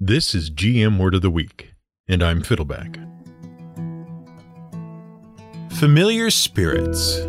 This is GM Word of the Week, and I'm Fiddleback. Familiar spirits.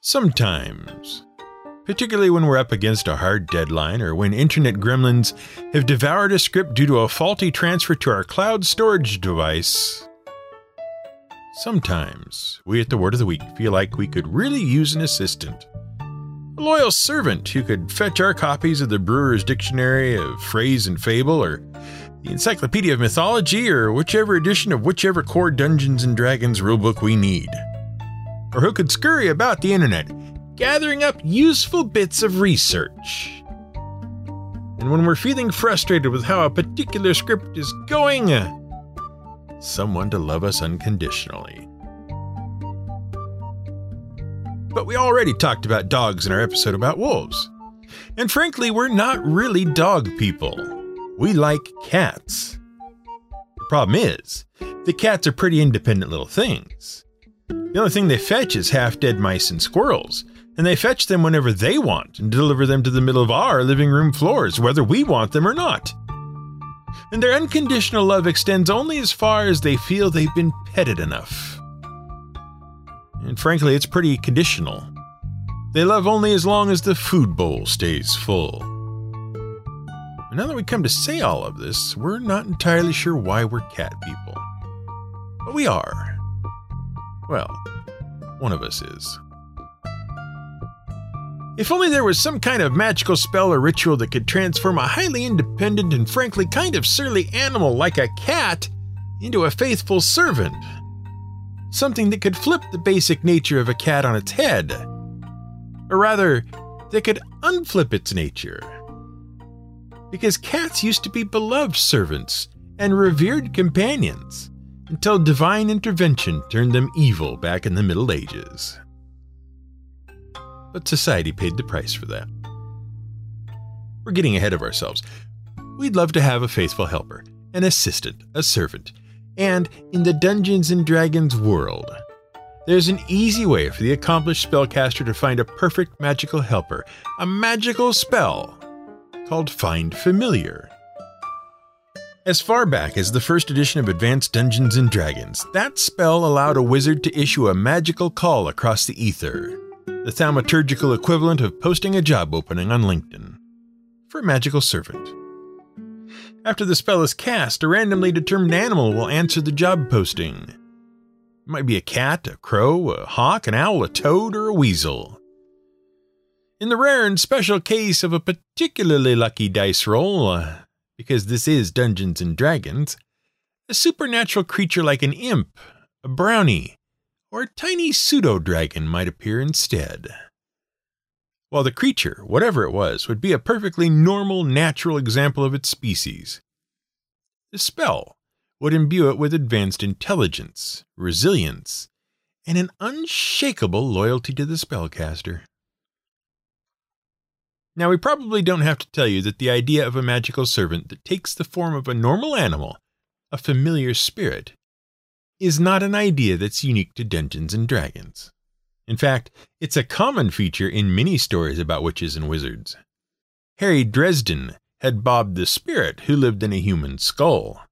Sometimes, particularly when we're up against a hard deadline or when internet gremlins have devoured a script due to a faulty transfer to our cloud storage device, sometimes we at the Word of the Week feel like we could really use an assistant. Loyal servant who could fetch our copies of the Brewer's Dictionary of Phrase and Fable, or the Encyclopedia of Mythology, or whichever edition of whichever core Dungeons and Dragons rulebook we need. Or who could scurry about the internet, gathering up useful bits of research. And when we're feeling frustrated with how a particular script is going, uh, someone to love us unconditionally. But we already talked about dogs in our episode about wolves. And frankly, we're not really dog people. We like cats. The problem is, the cats are pretty independent little things. The only thing they fetch is half dead mice and squirrels, and they fetch them whenever they want and deliver them to the middle of our living room floors, whether we want them or not. And their unconditional love extends only as far as they feel they've been petted enough. And frankly, it's pretty conditional. They love only as long as the food bowl stays full. Now that we come to say all of this, we're not entirely sure why we're cat people. But we are. Well, one of us is. If only there was some kind of magical spell or ritual that could transform a highly independent and frankly kind of surly animal like a cat into a faithful servant something that could flip the basic nature of a cat on its head. Or rather, that could unflip its nature. Because cats used to be beloved servants and revered companions until divine intervention turned them evil back in the Middle Ages. But society paid the price for that. We're getting ahead of ourselves. We'd love to have a faithful helper, an assistant, a servant, and in the Dungeons and Dragons world. There's an easy way for the accomplished spellcaster to find a perfect magical helper, a magical spell called Find Familiar. As far back as the first edition of Advanced Dungeons and Dragons, that spell allowed a wizard to issue a magical call across the ether, the thaumaturgical equivalent of posting a job opening on LinkedIn, for a magical servant. After the spell is cast, a randomly determined animal will answer the job posting. It might be a cat, a crow, a hawk, an owl, a toad, or a weasel. In the rare and special case of a particularly lucky dice roll, uh, because this is Dungeons and Dragons, a supernatural creature like an imp, a brownie, or a tiny pseudo dragon might appear instead while the creature, whatever it was, would be a perfectly normal, natural example of its species. The spell would imbue it with advanced intelligence, resilience, and an unshakable loyalty to the spellcaster. Now, we probably don't have to tell you that the idea of a magical servant that takes the form of a normal animal, a familiar spirit, is not an idea that's unique to Dungeons and Dragons. In fact, it's a common feature in many stories about witches and wizards. Harry Dresden had Bob the Spirit, who lived in a human skull.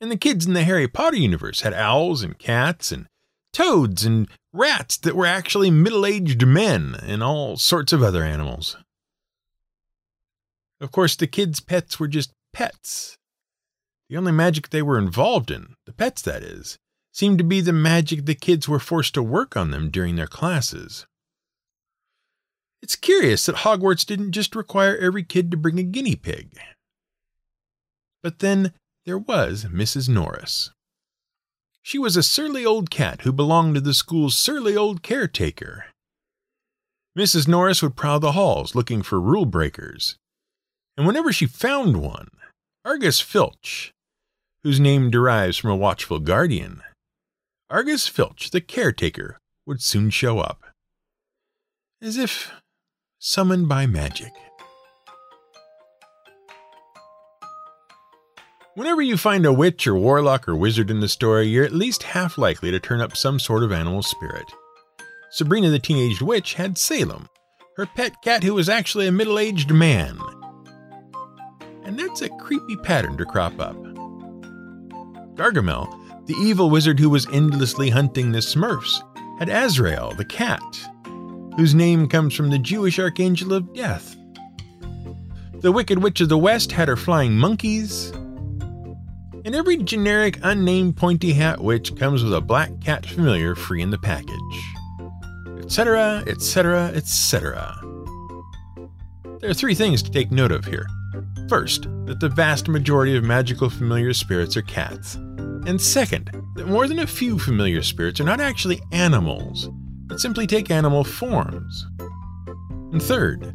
And the kids in the Harry Potter universe had owls and cats and toads and rats that were actually middle aged men and all sorts of other animals. Of course, the kids' pets were just pets. The only magic they were involved in, the pets that is, seemed to be the magic the kids were forced to work on them during their classes. It's curious that Hogwarts didn't just require every kid to bring a guinea pig. But then there was Mrs. Norris. She was a surly old cat who belonged to the school's surly old caretaker. Mrs. Norris would prowl the halls looking for rule breakers, and whenever she found one, Argus Filch, whose name derives from a watchful guardian, Argus Filch, the caretaker, would soon show up. As if summoned by magic. Whenever you find a witch or warlock or wizard in the story, you're at least half likely to turn up some sort of animal spirit. Sabrina the Teenage Witch had Salem, her pet cat who was actually a middle aged man. And that's a creepy pattern to crop up. Gargamel, the evil wizard who was endlessly hunting the Smurfs, had Azrael, the cat, whose name comes from the Jewish archangel of death. The Wicked Witch of the West had her flying monkeys. And every generic unnamed pointy hat witch comes with a black cat familiar free in the package. Etc., etc., etc. There are three things to take note of here. First, that the vast majority of magical familiar spirits are cats. And second, that more than a few familiar spirits are not actually animals, but simply take animal forms. And third,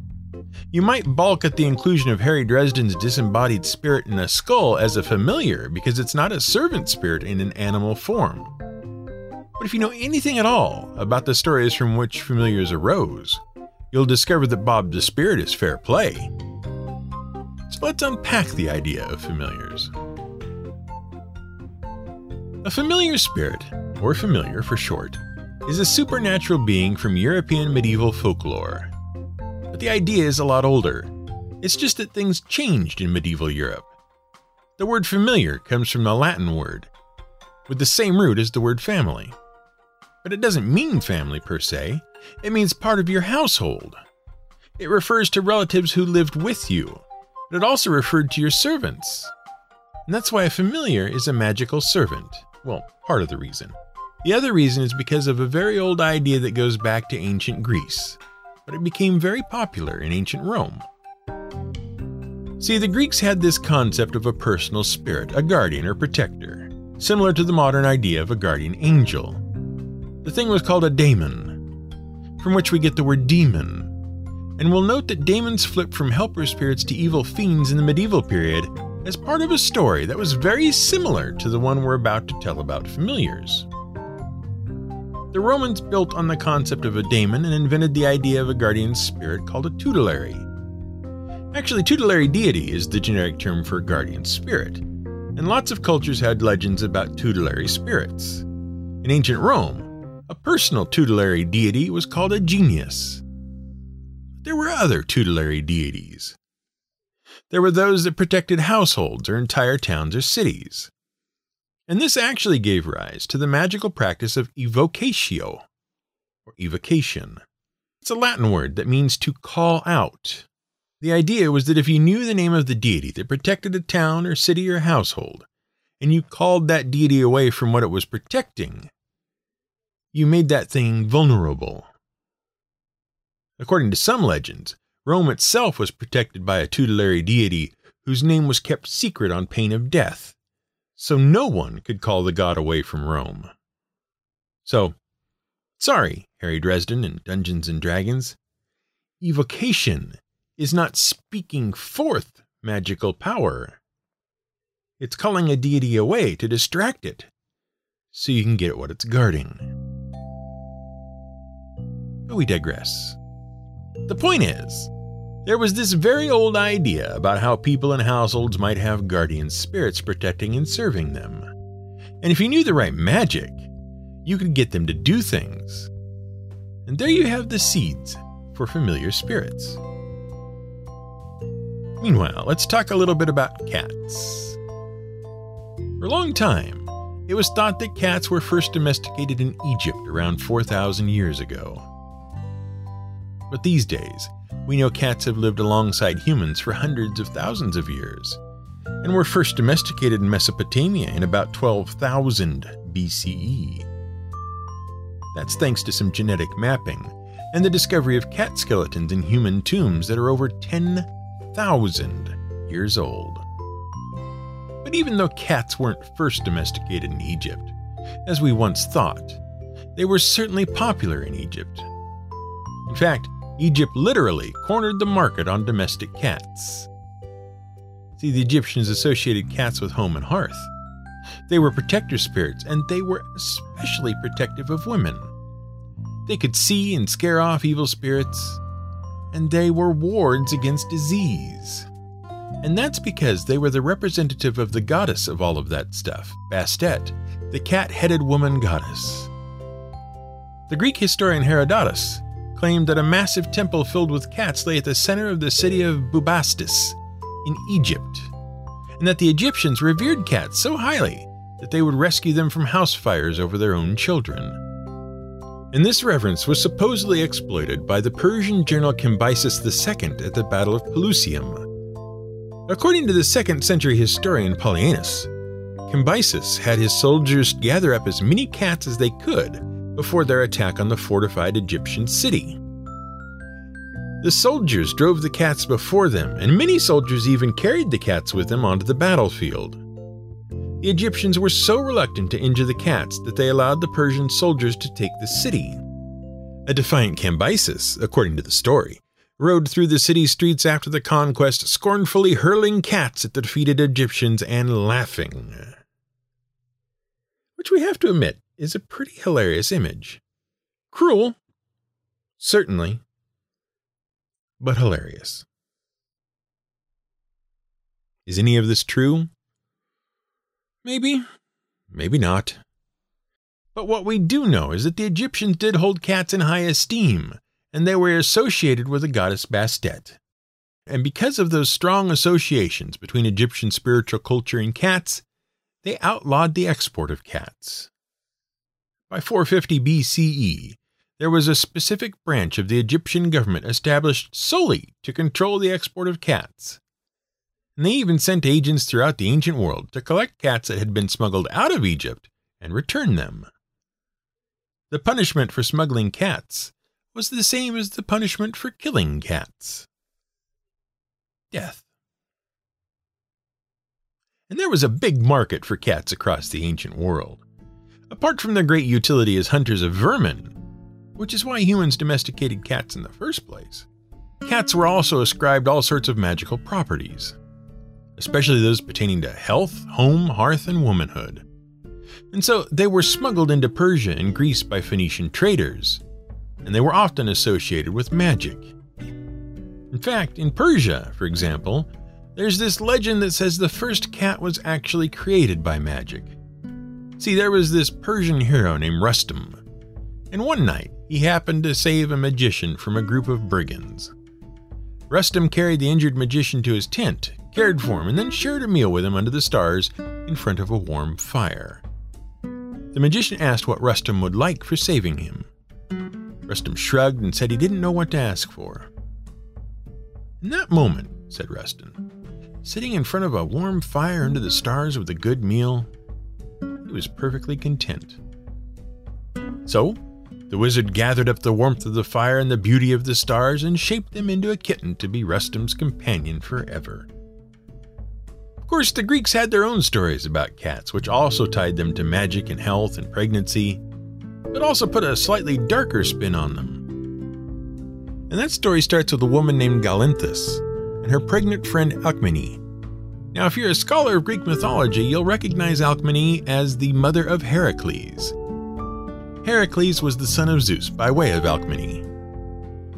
you might balk at the inclusion of Harry Dresden's disembodied spirit in a skull as a familiar because it's not a servant spirit in an animal form. But if you know anything at all about the stories from which familiars arose, you'll discover that Bob the Spirit is fair play. So let's unpack the idea of familiars. A familiar spirit, or familiar for short, is a supernatural being from European medieval folklore. But the idea is a lot older. It's just that things changed in medieval Europe. The word familiar comes from the Latin word, with the same root as the word family. But it doesn't mean family per se, it means part of your household. It refers to relatives who lived with you, but it also referred to your servants. And that's why a familiar is a magical servant. Well, part of the reason. The other reason is because of a very old idea that goes back to ancient Greece, but it became very popular in ancient Rome. See, the Greeks had this concept of a personal spirit, a guardian or protector, similar to the modern idea of a guardian angel. The thing was called a daemon, from which we get the word demon. And we'll note that daemons flipped from helper spirits to evil fiends in the medieval period as part of a story that was very similar to the one we're about to tell about familiars. The Romans built on the concept of a daemon and invented the idea of a guardian spirit called a tutelary. Actually, tutelary deity is the generic term for guardian spirit, and lots of cultures had legends about tutelary spirits. In ancient Rome, a personal tutelary deity was called a genius. There were other tutelary deities. There were those that protected households or entire towns or cities. And this actually gave rise to the magical practice of evocatio, or evocation. It's a Latin word that means to call out. The idea was that if you knew the name of the deity that protected a town or city or household, and you called that deity away from what it was protecting, you made that thing vulnerable. According to some legends, Rome itself was protected by a tutelary deity whose name was kept secret on pain of death, so no one could call the god away from Rome. So, sorry, Harry Dresden and Dungeons and Dragons. Evocation is not speaking forth magical power. It's calling a deity away to distract it, so you can get what it's guarding. But we digress. The point is, there was this very old idea about how people and households might have guardian spirits protecting and serving them. And if you knew the right magic, you could get them to do things. And there you have the seeds for familiar spirits. Meanwhile, let's talk a little bit about cats. For a long time, it was thought that cats were first domesticated in Egypt around 4,000 years ago. But these days, we know cats have lived alongside humans for hundreds of thousands of years, and were first domesticated in Mesopotamia in about 12,000 BCE. That's thanks to some genetic mapping and the discovery of cat skeletons in human tombs that are over 10,000 years old. But even though cats weren't first domesticated in Egypt, as we once thought, they were certainly popular in Egypt. In fact, Egypt literally cornered the market on domestic cats. See, the Egyptians associated cats with home and hearth. They were protector spirits, and they were especially protective of women. They could see and scare off evil spirits, and they were wards against disease. And that's because they were the representative of the goddess of all of that stuff, Bastet, the cat headed woman goddess. The Greek historian Herodotus claimed that a massive temple filled with cats lay at the center of the city of Bubastis in Egypt, and that the Egyptians revered cats so highly that they would rescue them from house fires over their own children. And this reverence was supposedly exploited by the Persian general Cambyses II at the Battle of Pelusium. According to the 2nd century historian Polyaenus, Cambyses had his soldiers gather up as many cats as they could before their attack on the fortified Egyptian city. The soldiers drove the cats before them, and many soldiers even carried the cats with them onto the battlefield. The Egyptians were so reluctant to injure the cats that they allowed the Persian soldiers to take the city. A defiant Cambyses, according to the story, rode through the city streets after the conquest, scornfully hurling cats at the defeated Egyptians and laughing. Which we have to admit is a pretty hilarious image. Cruel, certainly, but hilarious. Is any of this true? Maybe, maybe not. But what we do know is that the Egyptians did hold cats in high esteem, and they were associated with the goddess Bastet. And because of those strong associations between Egyptian spiritual culture and cats, they outlawed the export of cats. By 450 BCE, there was a specific branch of the Egyptian government established solely to control the export of cats. And they even sent agents throughout the ancient world to collect cats that had been smuggled out of Egypt and return them. The punishment for smuggling cats was the same as the punishment for killing cats death. And there was a big market for cats across the ancient world. Apart from their great utility as hunters of vermin, which is why humans domesticated cats in the first place, cats were also ascribed all sorts of magical properties especially those pertaining to health, home, hearth, and womanhood. And so they were smuggled into Persia and Greece by Phoenician traders, and they were often associated with magic. In fact, in Persia, for example, there's this legend that says the first cat was actually created by magic. See, there was this Persian hero named Rustum, and one night he happened to save a magician from a group of brigands. Rustum carried the injured magician to his tent cared for him, and then shared a meal with him under the stars in front of a warm fire. The magician asked what Rustum would like for saving him. Rustum shrugged and said he didn't know what to ask for. In that moment, said Rustum, sitting in front of a warm fire under the stars with a good meal, he was perfectly content. So, the wizard gathered up the warmth of the fire and the beauty of the stars and shaped them into a kitten to be Rustum's companion forever. Of course, the Greeks had their own stories about cats, which also tied them to magic and health and pregnancy, but also put a slightly darker spin on them. And that story starts with a woman named Galinthus and her pregnant friend Alcmene. Now, if you're a scholar of Greek mythology, you'll recognize Alcmene as the mother of Heracles. Heracles was the son of Zeus by way of Alcmene.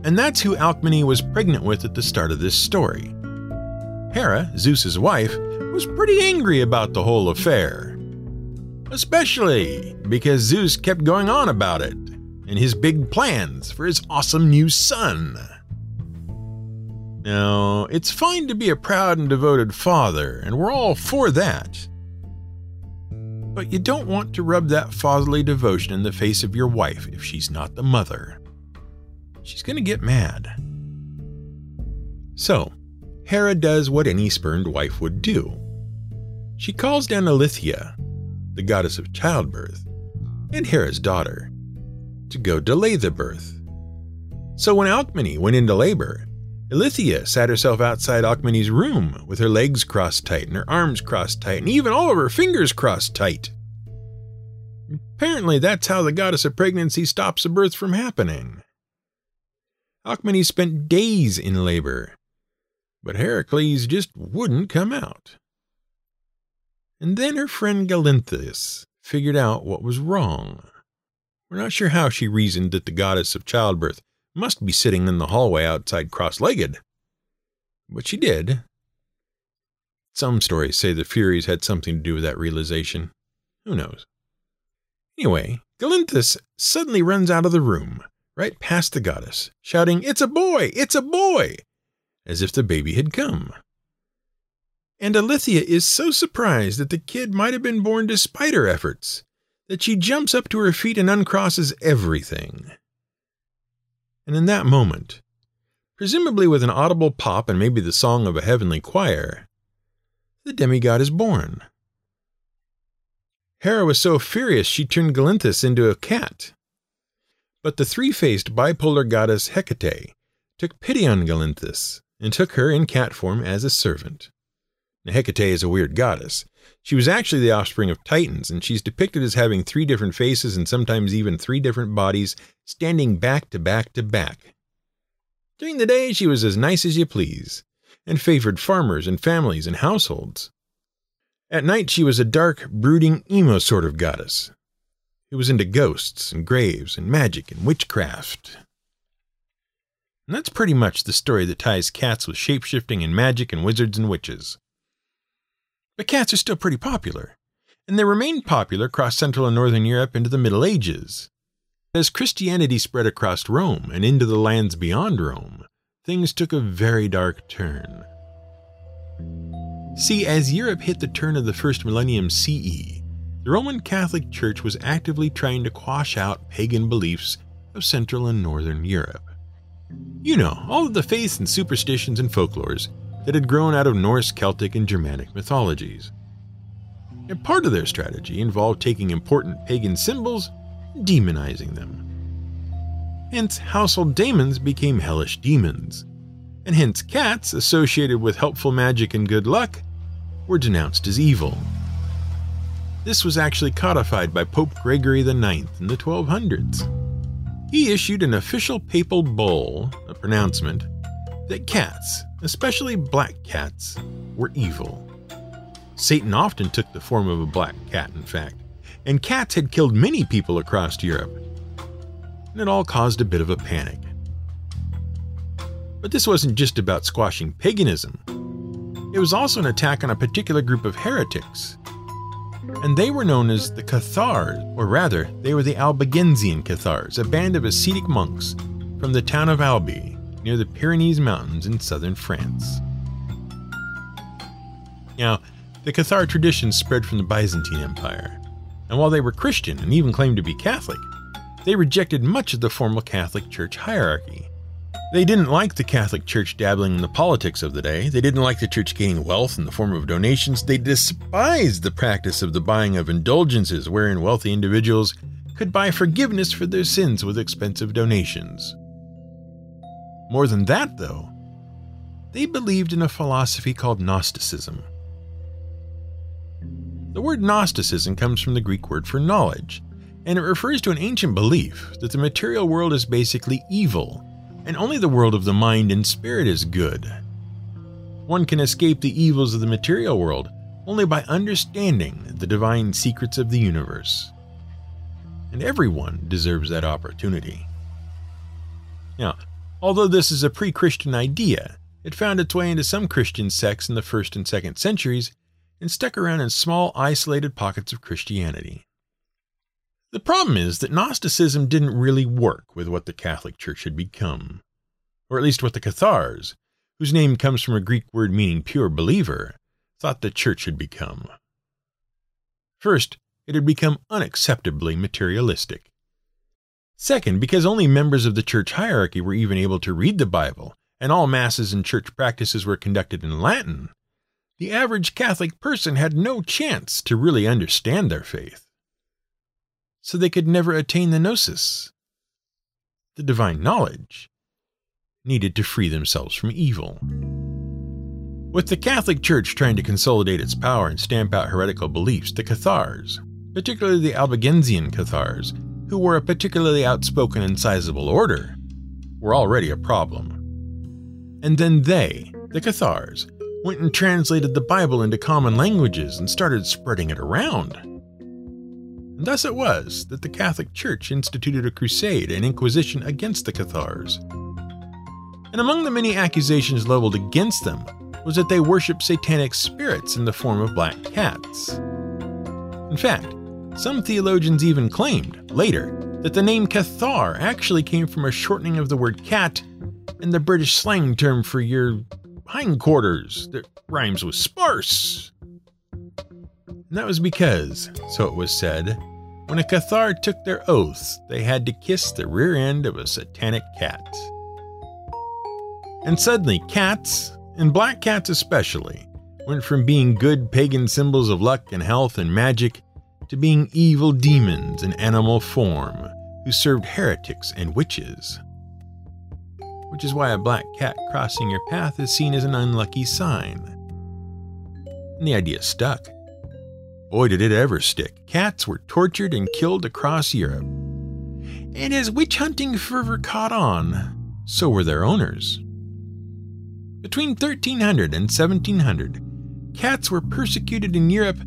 And that's who Alcmene was pregnant with at the start of this story. Hera, Zeus's wife, was pretty angry about the whole affair. Especially because Zeus kept going on about it and his big plans for his awesome new son. Now, it's fine to be a proud and devoted father, and we're all for that. But you don't want to rub that fatherly devotion in the face of your wife if she's not the mother. She's going to get mad. So, Hera does what any spurned wife would do. She calls down Eileithyia, the goddess of childbirth, and Hera's daughter, to go delay the birth. So when Alcmene went into labor, Eileithyia sat herself outside Alcmene's room with her legs crossed tight and her arms crossed tight and even all of her fingers crossed tight. Apparently, that's how the goddess of pregnancy stops a birth from happening. Alcmene spent days in labor, but Heracles just wouldn't come out. And then her friend Galinthus figured out what was wrong. We're not sure how she reasoned that the goddess of childbirth must be sitting in the hallway outside cross legged. But she did. Some stories say the Furies had something to do with that realization. Who knows? Anyway, Galinthus suddenly runs out of the room, right past the goddess, shouting, It's a boy! It's a boy! as if the baby had come. And Eileithyia is so surprised that the kid might have been born despite her efforts that she jumps up to her feet and uncrosses everything. And in that moment, presumably with an audible pop and maybe the song of a heavenly choir, the demigod is born. Hera was so furious she turned Galinthus into a cat. But the three faced bipolar goddess Hecate took pity on Galinthus and took her in cat form as a servant. Hecate is a weird goddess. She was actually the offspring of Titans, and she's depicted as having three different faces and sometimes even three different bodies standing back to back to back. During the day, she was as nice as you please, and favored farmers and families and households. At night, she was a dark, brooding, emo sort of goddess who was into ghosts and graves and magic and witchcraft. And that's pretty much the story that ties cats with shapeshifting and magic and wizards and witches. But cats are still pretty popular, and they remained popular across Central and Northern Europe into the Middle Ages. As Christianity spread across Rome and into the lands beyond Rome, things took a very dark turn. See, as Europe hit the turn of the first millennium CE, the Roman Catholic Church was actively trying to quash out pagan beliefs of Central and Northern Europe. You know, all of the faiths and superstitions and folklores that had grown out of Norse, Celtic, and Germanic mythologies. And part of their strategy involved taking important pagan symbols demonizing them. Hence, household daemons became hellish demons, and hence cats associated with helpful magic and good luck were denounced as evil. This was actually codified by Pope Gregory IX in the 1200s. He issued an official papal bull, a pronouncement, that cats, especially black cats, were evil. Satan often took the form of a black cat, in fact, and cats had killed many people across Europe. And it all caused a bit of a panic. But this wasn't just about squashing paganism, it was also an attack on a particular group of heretics. And they were known as the Cathars, or rather, they were the Albigensian Cathars, a band of ascetic monks from the town of Albi, near the Pyrenees Mountains in southern France. Now, the Cathar tradition spread from the Byzantine Empire, and while they were Christian and even claimed to be Catholic, they rejected much of the formal Catholic Church hierarchy. They didn't like the Catholic Church dabbling in the politics of the day. They didn't like the church gaining wealth in the form of donations. They despised the practice of the buying of indulgences, wherein wealthy individuals could buy forgiveness for their sins with expensive donations. More than that, though, they believed in a philosophy called Gnosticism. The word Gnosticism comes from the Greek word for knowledge, and it refers to an ancient belief that the material world is basically evil, and only the world of the mind and spirit is good. One can escape the evils of the material world only by understanding the divine secrets of the universe. And everyone deserves that opportunity. Now, Although this is a pre Christian idea, it found its way into some Christian sects in the first and second centuries and stuck around in small, isolated pockets of Christianity. The problem is that Gnosticism didn't really work with what the Catholic Church had become, or at least what the Cathars, whose name comes from a Greek word meaning pure believer, thought the Church had become. First, it had become unacceptably materialistic. Second, because only members of the church hierarchy were even able to read the Bible, and all masses and church practices were conducted in Latin, the average Catholic person had no chance to really understand their faith. So they could never attain the gnosis, the divine knowledge, needed to free themselves from evil. With the Catholic Church trying to consolidate its power and stamp out heretical beliefs, the Cathars, particularly the Albigensian Cathars, who were a particularly outspoken and sizable order, were already a problem. And then they, the Cathars, went and translated the Bible into common languages and started spreading it around. And thus it was that the Catholic Church instituted a crusade and inquisition against the Cathars. And among the many accusations leveled against them was that they worshiped satanic spirits in the form of black cats. In fact, some theologians even claimed, later, that the name Cathar actually came from a shortening of the word cat and the British slang term for your hindquarters that rhymes with sparse. And that was because, so it was said, when a Cathar took their oath, they had to kiss the rear end of a satanic cat. And suddenly, cats, and black cats especially, went from being good pagan symbols of luck and health and magic to being evil demons in animal form who served heretics and witches. Which is why a black cat crossing your path is seen as an unlucky sign. And the idea stuck. Boy, did it ever stick. Cats were tortured and killed across Europe. And as witch hunting fervor caught on, so were their owners. Between 1300 and 1700, cats were persecuted in Europe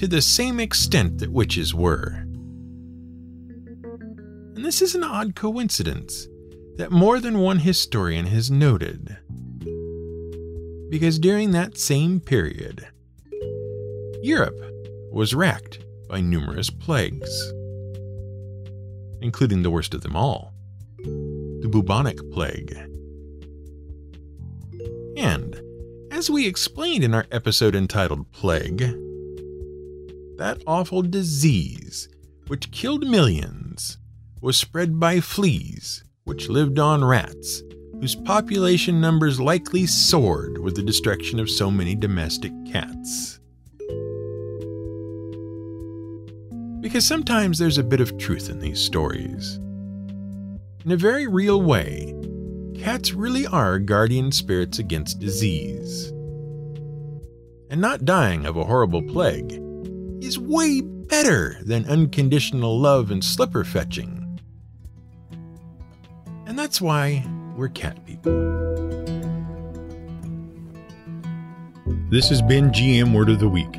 to the same extent that witches were. And this is an odd coincidence that more than one historian has noted. Because during that same period, Europe was racked by numerous plagues, including the worst of them all the bubonic plague. And, as we explained in our episode entitled Plague, that awful disease, which killed millions, was spread by fleas, which lived on rats, whose population numbers likely soared with the destruction of so many domestic cats. Because sometimes there's a bit of truth in these stories. In a very real way, cats really are guardian spirits against disease. And not dying of a horrible plague is way better than unconditional love and slipper fetching. And that's why we're cat people. This has been GM Word of the Week.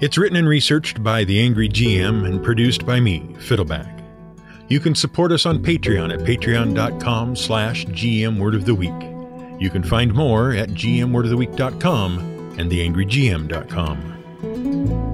It's written and researched by the Angry GM and produced by me, Fiddleback. You can support us on Patreon at patreon.com slash gmwordoftheweek. You can find more at gmwordoftheweek.com and theangrygm.com.